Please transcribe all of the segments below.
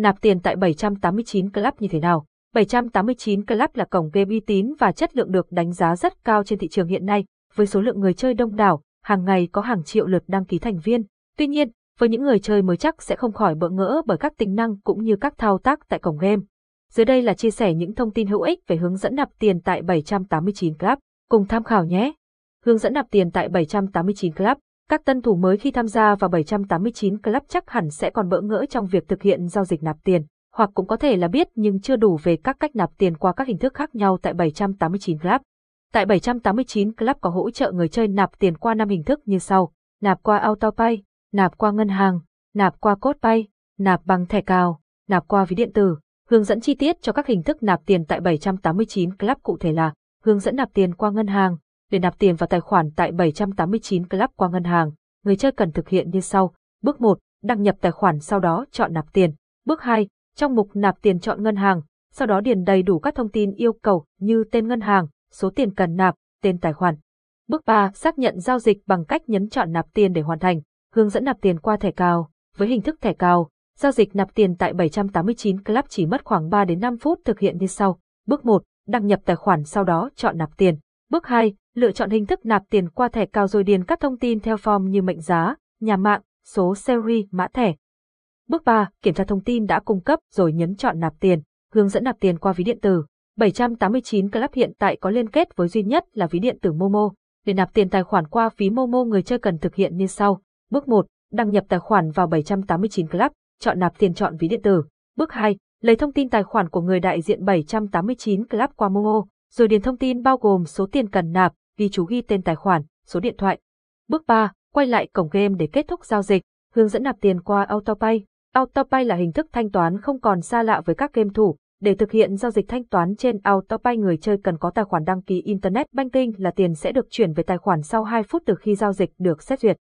Nạp tiền tại 789 Club như thế nào? 789 Club là cổng game uy tín và chất lượng được đánh giá rất cao trên thị trường hiện nay, với số lượng người chơi đông đảo, hàng ngày có hàng triệu lượt đăng ký thành viên. Tuy nhiên, với những người chơi mới chắc sẽ không khỏi bỡ ngỡ bởi các tính năng cũng như các thao tác tại cổng game. Dưới đây là chia sẻ những thông tin hữu ích về hướng dẫn nạp tiền tại 789 Club, cùng tham khảo nhé. Hướng dẫn nạp tiền tại 789 Club các tân thủ mới khi tham gia vào 789 Club chắc hẳn sẽ còn bỡ ngỡ trong việc thực hiện giao dịch nạp tiền, hoặc cũng có thể là biết nhưng chưa đủ về các cách nạp tiền qua các hình thức khác nhau tại 789 Club. Tại 789 Club có hỗ trợ người chơi nạp tiền qua 5 hình thức như sau: nạp qua AutoPay, nạp qua ngân hàng, nạp qua CodePay, nạp bằng thẻ cào, nạp qua ví điện tử. Hướng dẫn chi tiết cho các hình thức nạp tiền tại 789 Club cụ thể là hướng dẫn nạp tiền qua ngân hàng, để nạp tiền vào tài khoản tại 789 Club qua ngân hàng, người chơi cần thực hiện như sau. Bước 1, đăng nhập tài khoản sau đó chọn nạp tiền. Bước 2, trong mục nạp tiền chọn ngân hàng, sau đó điền đầy đủ các thông tin yêu cầu như tên ngân hàng, số tiền cần nạp, tên tài khoản. Bước 3, xác nhận giao dịch bằng cách nhấn chọn nạp tiền để hoàn thành. Hướng dẫn nạp tiền qua thẻ cào. Với hình thức thẻ cào, giao dịch nạp tiền tại 789 Club chỉ mất khoảng 3 đến 5 phút thực hiện như sau. Bước 1, đăng nhập tài khoản sau đó chọn nạp tiền. Bước 2, lựa chọn hình thức nạp tiền qua thẻ cào rồi điền các thông tin theo form như mệnh giá, nhà mạng, số series, mã thẻ. Bước 3, kiểm tra thông tin đã cung cấp rồi nhấn chọn nạp tiền, hướng dẫn nạp tiền qua ví điện tử. 789 Club hiện tại có liên kết với duy nhất là ví điện tử Momo. Để nạp tiền tài khoản qua ví Momo người chơi cần thực hiện như sau. Bước 1, đăng nhập tài khoản vào 789 Club, chọn nạp tiền chọn ví điện tử. Bước 2, lấy thông tin tài khoản của người đại diện 789 Club qua Momo, rồi điền thông tin bao gồm số tiền cần nạp, ghi chú ghi tên tài khoản, số điện thoại. Bước 3, quay lại cổng game để kết thúc giao dịch, hướng dẫn nạp tiền qua AutoPay. AutoPay là hình thức thanh toán không còn xa lạ với các game thủ. Để thực hiện giao dịch thanh toán trên AutoPay người chơi cần có tài khoản đăng ký Internet Banking là tiền sẽ được chuyển về tài khoản sau 2 phút từ khi giao dịch được xét duyệt.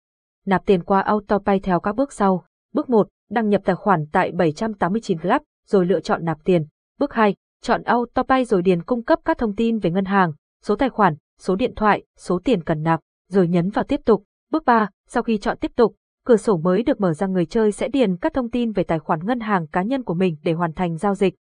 Nạp tiền qua AutoPay theo các bước sau. Bước 1, đăng nhập tài khoản tại 789 Club, rồi lựa chọn nạp tiền. Bước 2, chọn AutoPay rồi điền cung cấp các thông tin về ngân hàng, số tài khoản, số điện thoại, số tiền cần nạp, rồi nhấn vào tiếp tục. Bước 3, sau khi chọn tiếp tục, cửa sổ mới được mở ra người chơi sẽ điền các thông tin về tài khoản ngân hàng cá nhân của mình để hoàn thành giao dịch.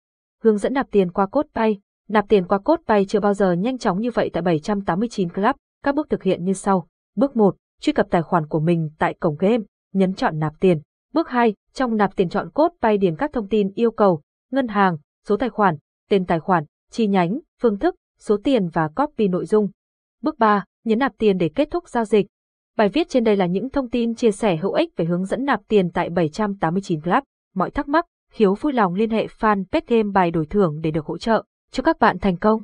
Hướng dẫn nạp tiền qua cốt pay. Nạp tiền qua cốt pay chưa bao giờ nhanh chóng như vậy tại 789 Club. Các bước thực hiện như sau. Bước 1, truy cập tài khoản của mình tại cổng game, nhấn chọn nạp tiền. Bước 2, trong nạp tiền chọn cốt pay điền các thông tin yêu cầu, ngân hàng, số tài khoản, tên tài khoản, chi nhánh, phương thức, số tiền và copy nội dung. Bước 3, nhấn nạp tiền để kết thúc giao dịch. Bài viết trên đây là những thông tin chia sẻ hữu ích về hướng dẫn nạp tiền tại 789 Club. Mọi thắc mắc, khiếu vui lòng liên hệ fanpage game bài đổi thưởng để được hỗ trợ. Chúc các bạn thành công!